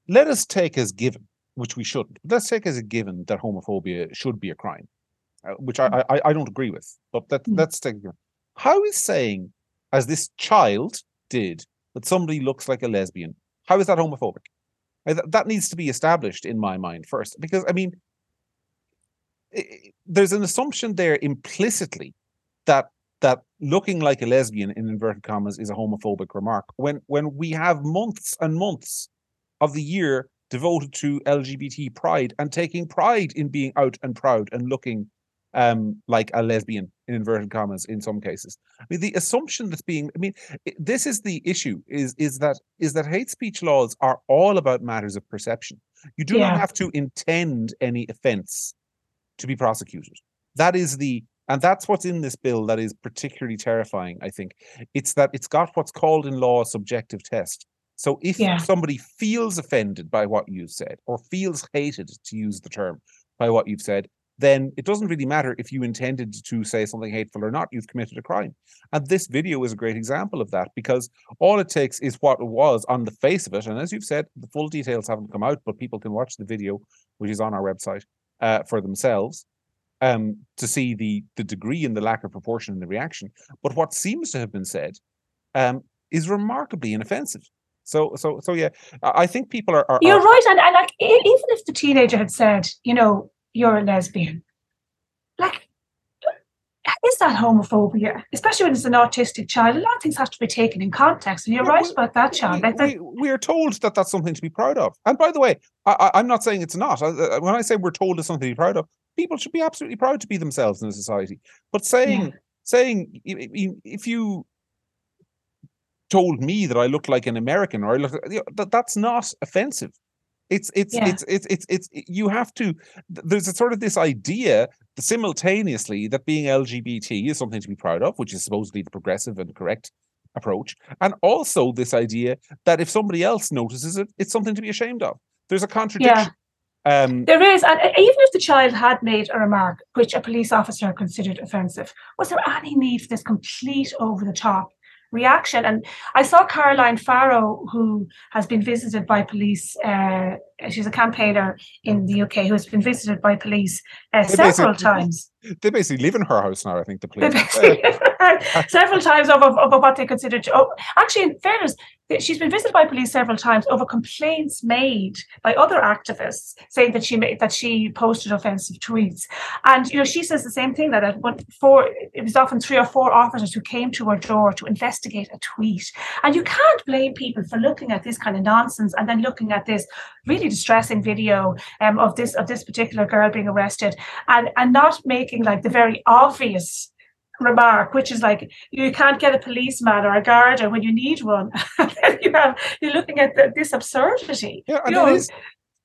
let us take as given, which we shouldn't, let's take as a given that homophobia should be a crime which I, I I don't agree with. But that mm. that's the, how is saying as this child did, that somebody looks like a lesbian, how is that homophobic? That needs to be established in my mind first, because I mean, there's an assumption there implicitly that that looking like a lesbian in inverted commas is a homophobic remark when when we have months and months of the year devoted to LGBT pride and taking pride in being out and proud and looking um, like a lesbian in inverted commas in some cases. I mean, the assumption that's being, I mean, this is the issue is is that is that hate speech laws are all about matters of perception. You do yeah. not have to intend any offense to be prosecuted. That is the and that's what's in this bill that is particularly terrifying, I think. It's that it's got what's called in law a subjective test. So if yeah. somebody feels offended by what you've said or feels hated, to use the term, by what you've said, then it doesn't really matter if you intended to say something hateful or not, you've committed a crime. And this video is a great example of that because all it takes is what it was on the face of it. And as you've said, the full details haven't come out, but people can watch the video, which is on our website, uh, for themselves um, to see the the degree and the lack of proportion in the reaction. But what seems to have been said um, is remarkably inoffensive. So, so, so, yeah, I think people are. are You're are, right, and, and like even if the teenager had said, you know, you're a lesbian, like, is that homophobia? Especially when it's an autistic child, a lot of things have to be taken in context. And you're right about that, child. We, like that, we, we, are told that that's something to be proud of. And by the way, I, am not saying it's not. Uh, uh, when I say we're told it's something to be proud of, people should be absolutely proud to be themselves in a society. But saying yeah. saying if you told me that I look like an American or I look you know, that that's not offensive. It's it's, yeah. it's it's it's it's you have to. There's a sort of this idea simultaneously that being LGBT is something to be proud of, which is supposedly the progressive and correct approach, and also this idea that if somebody else notices it, it's something to be ashamed of. There's a contradiction. Yeah. Um, there is, and even if the child had made a remark which a police officer considered offensive, was there any need for this complete over the top reaction? And I saw Caroline Farrow, who has been visited by police. Uh, she's a campaigner in the UK who has been visited by police uh, several times. They basically live in her house now. I think the police (laughs) several times over, over what they considered. Oh, actually, in fairness, she's been visited by police several times over complaints made by other activists saying that she made that she posted offensive tweets and you know she says the same thing that four it was often three or four officers who came to her door to investigate a tweet and you can't blame people for looking at this kind of nonsense and then looking at this really distressing video um, of this of this particular girl being arrested and and not making like the very obvious remark, which is like you can't get a policeman or a garda when you need one. (laughs) you have you're looking at the, this absurdity. Yeah, and you it is,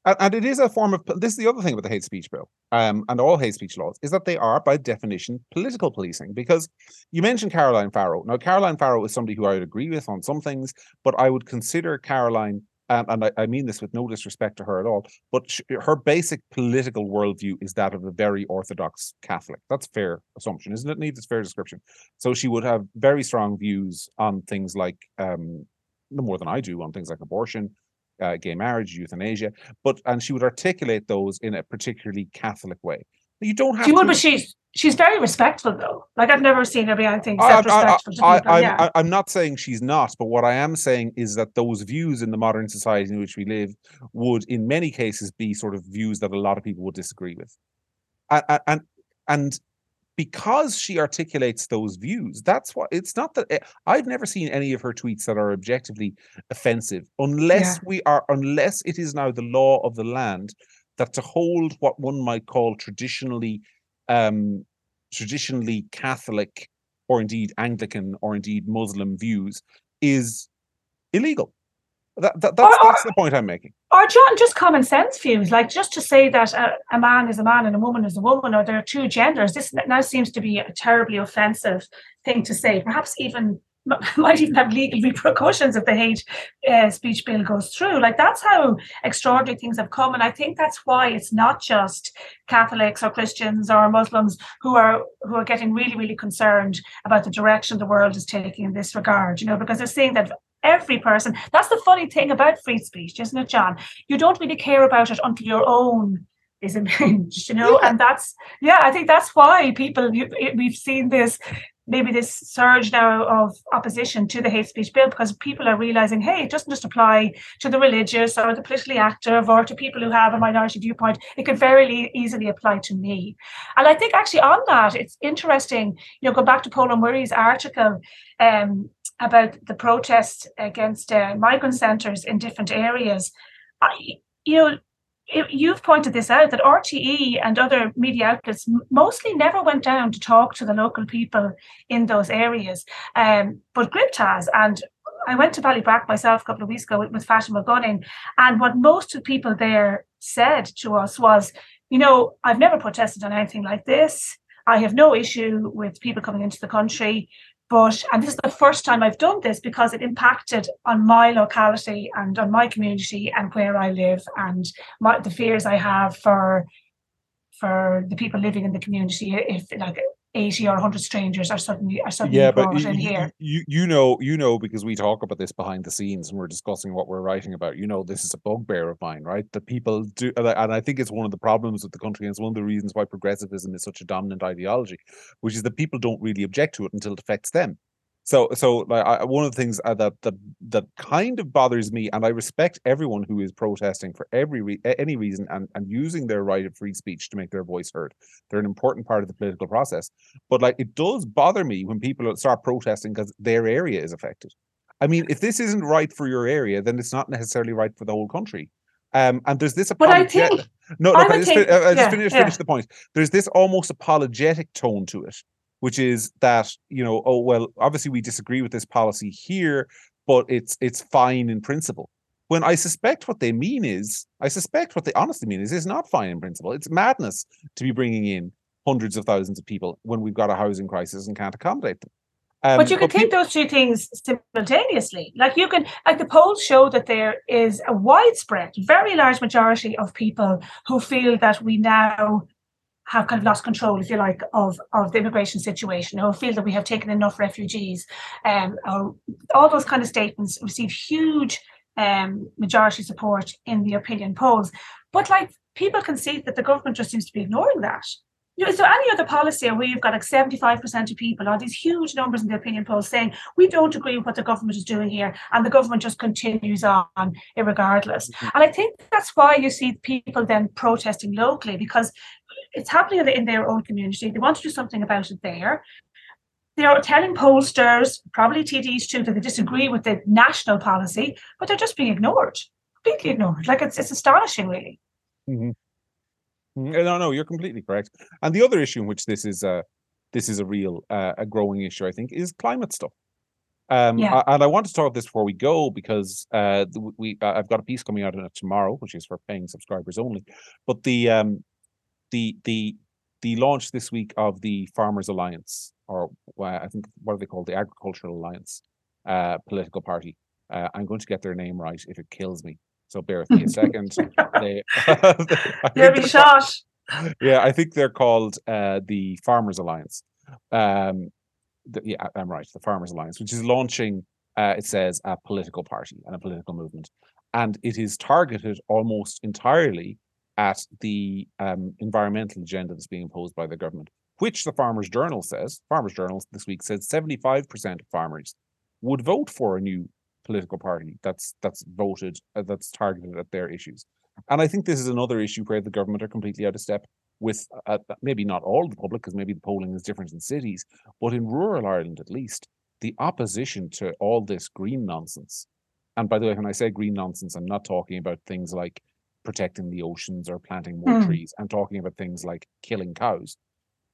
and it is a form of this is the other thing with the hate speech bill um, and all hate speech laws is that they are by definition political policing because you mentioned caroline farrow now caroline farrow is somebody who i would agree with on some things but i would consider caroline um, and I, I, mean this with no disrespect to her at all, but sh- her basic political worldview is that of a very orthodox Catholic. That's fair assumption, isn't it? Needs fair description. So she would have very strong views on things like, um, no more than I do, on things like abortion, uh, gay marriage, euthanasia, but and she would articulate those in a particularly Catholic way. You don't have. She would, but she's she's very respectful though. Like I've never seen her be anything except I, respectful I, I, to people. I, yeah. I, am not saying she's not, but what I am saying is that those views in the modern society in which we live would, in many cases, be sort of views that a lot of people would disagree with, and and, and because she articulates those views that's what it's not that eh, i've never seen any of her tweets that are objectively offensive unless yeah. we are unless it is now the law of the land that to hold what one might call traditionally um, traditionally Catholic or indeed Anglican or indeed Muslim views is illegal. That, that that's, or, that's the point I'm making. Or John, just common sense views, like just to say that a, a, man is a man and a woman is a woman, or there are two genders. This now seems to be a terribly offensive thing to say. Perhaps even (laughs) might even have legal repercussions if the hate uh, speech bill goes through. Like that's how extraordinary things have come, and I think that's why it's not just Catholics or Christians or Muslims who are who are getting really really concerned about the direction the world is taking in this regard. You know, because they're seeing that every person. That's the funny thing about free speech, isn't it, John? You don't really care about it until your own is (laughs) impinged, you know, yeah. and that's yeah. I think that's why people we've seen this maybe this surge now of opposition to the hate speech bill because people are realizing, hey, it doesn't just apply to the religious or the politically active or to people who have a minority viewpoint. It could very easily apply to me. And I think actually on that, it's interesting, you know, go back to Pól Ó Muirí's article um, about the protests against uh, migrant centres in different areas. I, you know, you've pointed this out that RTE and other media outlets mostly never went down to talk to the local people in those areas. Um, but Gript has, and I went to Ballybrack myself a couple of weeks ago with, with Fatima Gunning, and what most of the people there said to us was, you know, I've never protested on anything like this. I have no issue with people coming into the country. But, and this is the first time I've done this because it impacted on my locality and on my community and where I live and my, the fears I have for for the people living in the community if like 80 or 100 strangers are suddenly are suddenly yeah, but you, in here. You, you know, you know, because we talk about this behind the scenes and we're discussing what we're writing about. You know, this is a bugbear of mine, right? That people do, and I think it's one of the problems with the country, and it's one of the reasons why progressivism is such a dominant ideology, which is that people don't really object to it until it affects them. So, so like I, one of the things uh, that that that kind of bothers me, and I respect everyone who is protesting for every re- any reason and and using their right of free speech to make their voice heard. They're an important part of the political process. But like, it does bother me when people start protesting because their area is affected. I mean, if this isn't right for your area, then it's not necessarily right for the whole country. Um, and there's this apologetic. But I think no, look, I, I just, think, I just yeah, finish, yeah. finish the point. There's this almost apologetic tone to it which is that you know oh well obviously we disagree with this policy here but it's it's fine in principle. When i suspect what they mean is i suspect what they honestly mean is it's not fine in principle. It's madness to be bringing in hundreds of thousands of people when we've got a housing crisis and can't accommodate them. Um, but you can take those two things simultaneously. Like you can, like the polls show that there is a widespread, very large majority of people who feel that we now have kind of lost control, if you like, of, of the immigration situation, or feel that we have taken enough refugees, um, or all those kind of statements receive huge um, majority support in the opinion polls. But like people can see that the government just seems to be ignoring that. You know, is there any other policy where you've got like 75% of people or these huge numbers in the opinion polls saying we don't agree with what the government is doing here and the government just continues on regardless? Mm-hmm. And I think that's why you see people then protesting locally because it's happening in their own community. They want to do something about it there. They are telling pollsters, probably TDs too, that they disagree with the national policy, but they're just being ignored, completely ignored. Like it's it's astonishing, really. Mm-hmm. mm-hmm. No, no, you're completely correct. And the other issue in which this is a this is a real uh, a growing issue, I think, is climate stuff. Um, yeah. and I want to talk about this before we go because uh, we uh, I've got a piece coming out on it tomorrow, which is for paying subscribers only. But the um, the the the launch this week of the Farmers Alliance, or uh, I think what are they called, the Agricultural Alliance uh, political party. Uh, I'm going to get their name right if it kills me. So bear with me a (laughs) second. (laughs) they, (laughs) You'll be shot. Yeah, I think they're called uh, the Farmers Alliance. Um, the, yeah, I'm right. The Farmers Alliance, which is launching, uh, it says, a political party and a political movement, and it is targeted almost entirely at the um, environmental agenda that's being imposed by the government, which the Farmers Journal says, Farmers Journal this week said 75% of farmers would vote for a new political party that's that's voted uh, that's targeted at their issues. And I think this is another issue where the government are completely out of step with uh, maybe not all the public, because maybe the polling is different in cities, but in rural Ireland at least, the opposition to all this green nonsense. And by the way, when I say green nonsense, I'm not talking about things like protecting the oceans or planting more mm. trees and talking about things like killing cows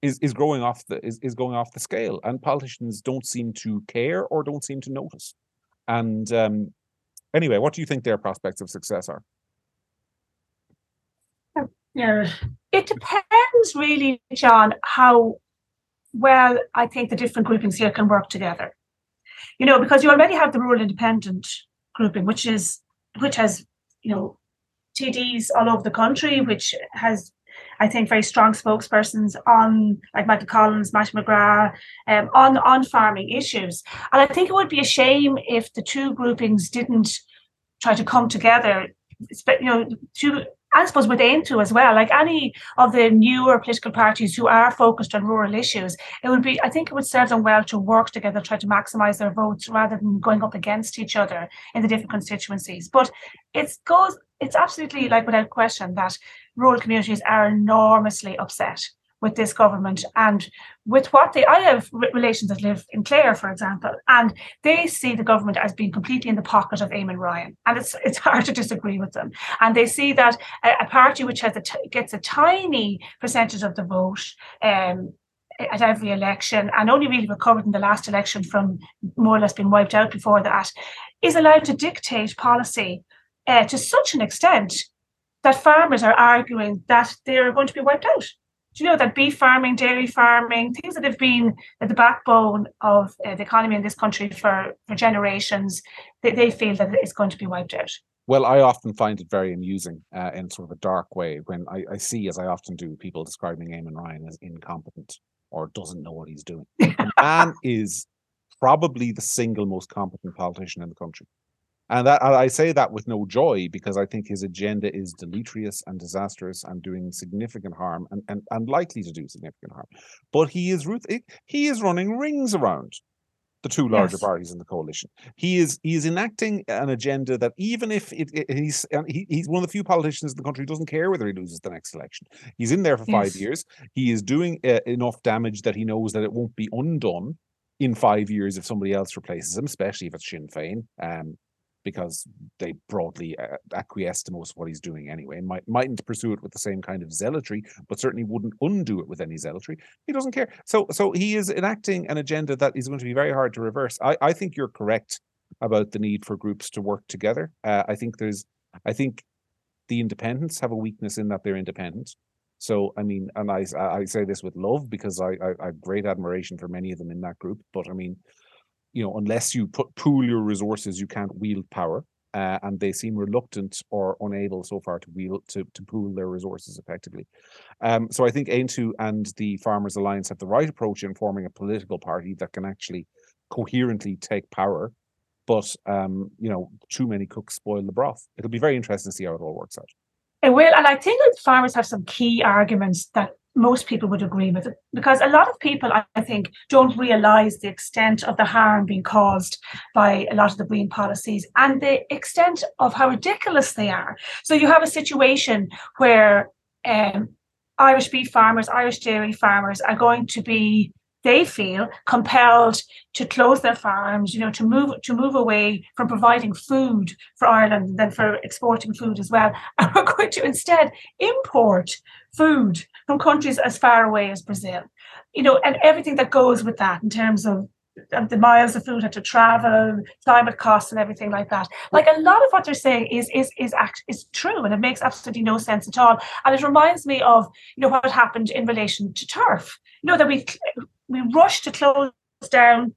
is, is growing off the is, is going off the scale and politicians don't seem to care or don't seem to notice. And um, anyway what do you think their prospects of success are? Yeah it depends really john how well i think the different groupings here can work together. You know because you already have the rural independent grouping which is which has you know TDs all over the country, which has I think very strong spokespersons on like Michael Collins, Matt McGrath, um, on on farming issues. And I think it would be a shame if the two groupings didn't try to come together. You know, two I suppose with Aontú as well, like any of the newer political parties who are focused on rural issues, it would be, I think it would serve them well to work together, try to maximise their votes rather than going up against each other in the different constituencies. But it goes, it's absolutely like without question that rural communities are enormously upset with this government and with what they I have relations that live in Clare, for example, and they see the government as being completely in the pocket of Eamon Ryan, and it's it's (laughs) hard to disagree with them. And they see that a, a party which has a t- gets a tiny percentage of the vote. Um, at every election and only really recovered in the last election from more or less being wiped out before that, is allowed to dictate policy uh, to such an extent that farmers are arguing that they're going to be wiped out do you know that beef farming, dairy farming, things that have been at the backbone of uh, the economy in this country for, for generations, they, they feel that it's going to be wiped out. Well, I often find it very amusing uh, in sort of a dark way when I, I, see, as I often do, people describing Eamon Ryan as incompetent or doesn't know what he's doing. (laughs) the man is probably the single most competent politician in the country. And that I say that with no joy because I think his agenda is deleterious and disastrous and doing significant harm and, and, and likely to do significant harm. But he is Ruth he is running rings around the two larger yes. parties in the coalition. He is he is enacting an agenda that even if it, it, he's he, he's one of the few politicians in the country who doesn't care whether he loses the next election. He's in there for yes. five years. He is doing uh, enough damage that he knows that it won't be undone in five years if somebody else replaces him, especially if it's Sinn Féin. Um, because they broadly uh, acquiesce to most of what he's doing anyway might, mightn't pursue it with the same kind of zealotry but certainly wouldn't undo it with any zealotry. He doesn't care. So so he is enacting an agenda that is going to be very hard to reverse. I, I think you're correct about the need for groups to work together. Uh, i think there's i think the independents have a weakness in that they're independent. So I mean, and I I say this with love because I, I, I have great admiration for many of them in that group. But I mean, you know, unless you put pool your resources, you can't wield power. Uh, and they seem reluctant or unable so far to wield to, to pool their resources effectively. Um, so I think Aontú and the Farmers Alliance have the right approach in forming a political party that can actually coherently take power. But um, you know, too many cooks spoil the broth. It'll be very interesting to see how it all works out. It will, and I think that farmers have some key arguments that most people would agree with it. Because a lot of people i think don't realize the extent of the harm being caused by a lot of the green policies and the extent of how ridiculous they are. So you have a situation where um, irish beef farmers irish dairy farmers are going to be they feel compelled to close their farms, you know, to move to move away from providing food for Ireland and then for exporting food as well. (laughs) And we're going to instead import food from countries as far away as Brazil. You know, and everything that goes with that in terms of the miles the food had to travel, climate costs, and everything like that. Like a lot of what they're saying is is is act is true, and it makes absolutely no sense at all. And it reminds me of you know what happened in relation to turf. You know that we we rushed to close down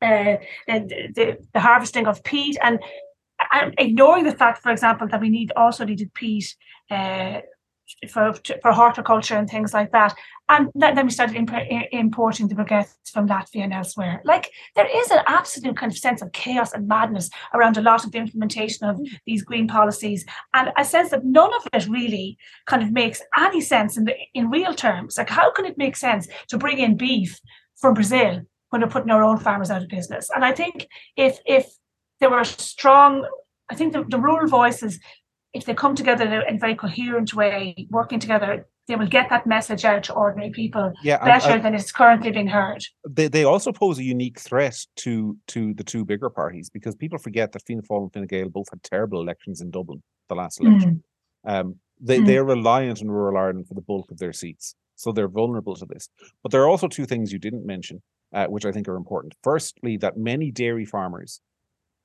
uh, the, the, the harvesting of peat and, and ignoring the fact, for example, that we need also needed peat uh, for for horticulture and things like that. And then we started imp- importing the baguettes from Latvia and elsewhere. Like there is an absolute kind of sense of chaos and madness around a lot of the implementation of these green policies, and a sense that none of it really kind of makes any sense in the in real terms. Like how can it make sense to bring in beef from Brazil when we're putting our own farmers out of business? And I think if if there were strong I think the, the rural voices if they come together in a very coherent way, working together, they will get that message out to ordinary people yeah, better and, than it's currently being heard. They they also pose a unique threat to to the two bigger parties because people forget that Fianna Fáil and Fine Gael both had terrible elections in Dublin the last election. Mm. Um, they mm. they're reliant on rural Ireland for the bulk of their seats, so they're vulnerable to this. But there are also two things you didn't mention, uh, which I think are important. Firstly, that many dairy farmers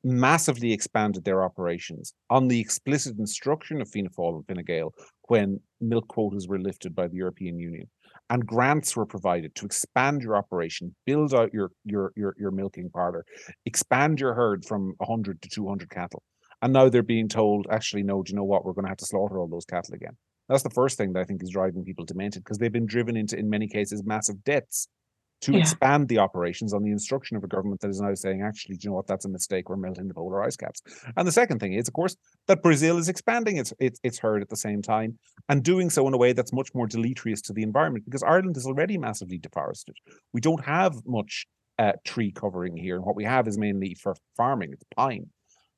massively expanded their operations on the explicit instruction of Fianna Fáil and Fine Gael when milk quotas were lifted by the European Union. And grants were provided to expand your operation, build out your your your, your milking parlor, expand your herd from 100 to 200 cattle. And now they're being told, actually, no, do you know what? We're going to have to slaughter all those cattle again. That's the first thing that I think is driving people demented because they've been driven into, in many cases, massive debts to Yeah. expand the operations on the instruction of a government that is now saying, actually, do you know what, that's a mistake. We're melting the polar ice caps. And the second thing is, of course, that Brazil is expanding its its, its herd at the same time and doing so in a way that's much more deleterious to the environment because Ireland is already massively deforested. We don't have much uh, tree covering here, and what we have is mainly for farming. It's pine.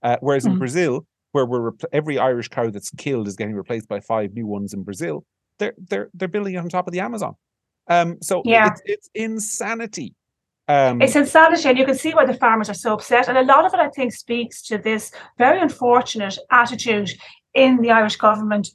Uh, whereas in Mm. Brazil, where we're repl- every Irish cow that's killed is getting replaced by five new ones in Brazil, they're they're they're building it on top of the Amazon. Um, so Yeah. it's it's insanity. Um, It's insanity, and you can see why the farmers are so upset. And a lot of it, I think, speaks to this very unfortunate attitude in the Irish government,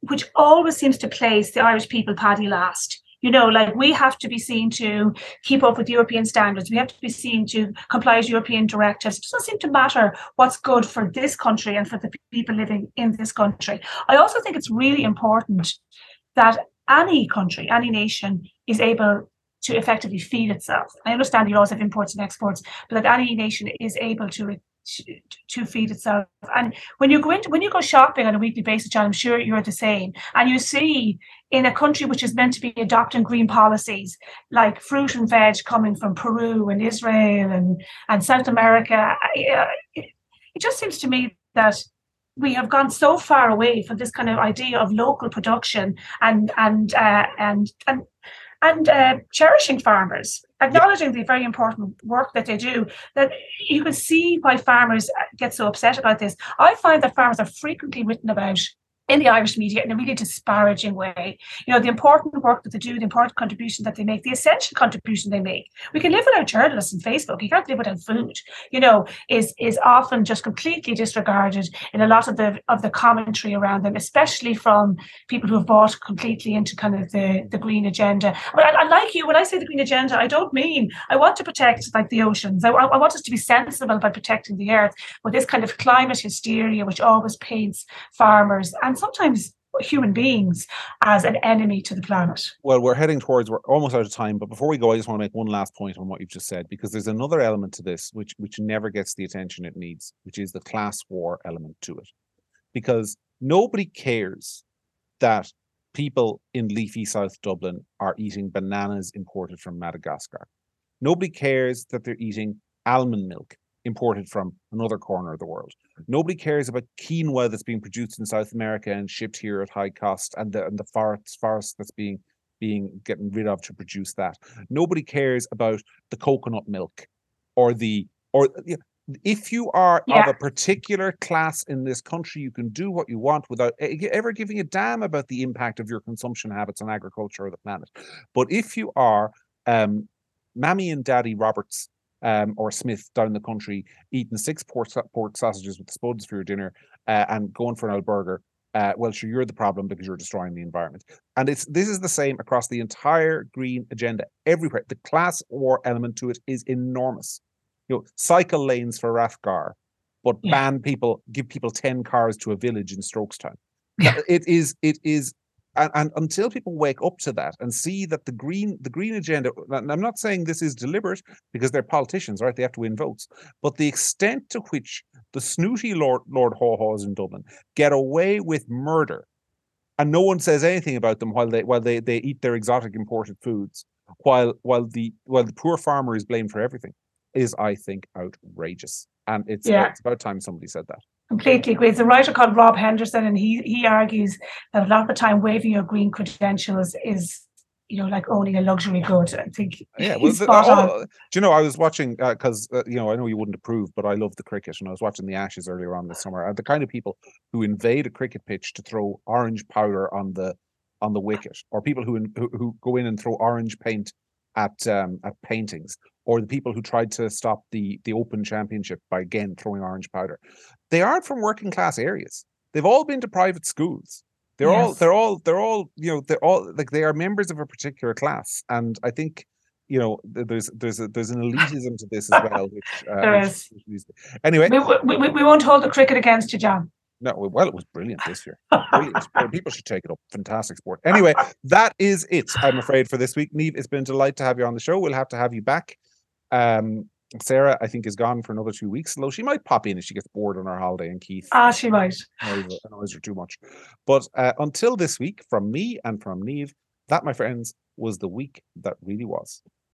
which always seems to place the Irish people paddy last. You know, like we have to be seen to keep up with European standards. We have to be seen to comply with European directives. It doesn't seem to matter what's good for this country and for the people living in this country. I also think it's really important that any country, any nation is able to effectively feed itself. I understand the laws of imports and exports, but that any nation is able to to, feed itself. And when you go into when you go shopping on a weekly basis, John, I'm sure you're the same, and you see in a country which is meant to be adopting green policies like fruit and veg coming from Peru and Israel and and South America, uh, it, it just seems to me that we have gone so far away from this kind of idea of local production and and uh, and and and uh, cherishing farmers, acknowledging the very important work that they do. That you can see why farmers uh, get so upset about this. I find that farmers are frequently written about in the Irish media in a really disparaging way. You know, the important work that they do, the important contribution that they make, the essential contribution they make. We can live without journalists and Facebook. You can't live without food. You know, is is often just completely disregarded in a lot of the of the commentary around them, especially from people who have bought completely into kind of the, the green agenda. But I, I like you when I say the green agenda, I don't mean I want to protect like the oceans. I, I want us to be sensible about protecting the earth. But this kind of climate hysteria, which always paints farmers and sometimes human beings as an enemy to the planet. well, we're heading towards we're almost out of time. But before we go, I just want to make one last point on what you've just said because there's another element to this which which never gets the attention it needs, which is the class war element to it. Because nobody cares that people in leafy South Dublin are eating bananas imported from Madagascar. Nobody cares that they're eating almond milk imported from another corner of the world. Nobody cares about quinoa that's being produced in South America and shipped here at high cost, and the and the forest forest that's being being getting rid of to produce that. Nobody cares about the coconut milk or the or if you are of a particular class in this country, you can do what you want without ever giving a damn about the impact of your consumption habits on agriculture or the planet. But if you are um, Mammy and Daddy Roberts um, or Smith down the country eating six pork, pork sausages with spuds for your dinner uh, and going for an old burger, uh, well, sure, you're the problem because you're destroying the environment. And it's this is the same across the entire green agenda everywhere. The class war element to it is enormous. You know, cycle lanes for Rathgar, but Yeah. ban people, give people ten cars to a village in Strokestown. Yeah. (laughs) It is, it is, and, and until people wake up to that and see that the green, the green agenda. And I'm not saying this is deliberate because they're politicians, right? They have to win votes, but the extent to which the snooty Lord Lord Haw Haws in Dublin get away with murder, and no one says anything about them while they while they they eat their exotic imported foods, while while the while the poor farmer is blamed for everything, is I think outrageous. And it's Yeah. it's about time somebody said that. Completely agree. There's a writer called Rob Henderson, and he he argues that a lot of the time waving your green credentials is, you know, like owning a luxury good. I think Yeah, well, the, all- do you know? I was watching because uh, you know I know you wouldn't approve, but I love the cricket, and I was watching the Ashes earlier on this summer. And the kind of people who invade a cricket pitch to throw orange powder on the on the wicket, or people who in, who, who go in and throw orange paint at um, at paintings, or the people who tried to stop the the Open Championship by again throwing orange powder. They aren't from working class areas. They've all been to private schools. They're all they're all they're all you know they're all like they are members of a particular class, and I think you know there's there's a, there's an (laughs) elitism to this as well. Which, uh, There is. which needs to- Anyway, We, we, we, we won't hold the cricket against you, John. no, well, it was brilliant this year. (laughs) Brilliant. People should take it up. Fantastic sport. Anyway, that is it. I'm afraid for this week, Niamh. It's been a delight to have you on the show. We'll have to have you back. Um, Sarah, I think, is gone for another two weeks. Though she might pop in if she gets bored on her holiday. And Keith Ah, she might. (laughs) annoys her, annoys her too much. But uh, until this week, from me and from Niamh, that, my friends, was the week that really was.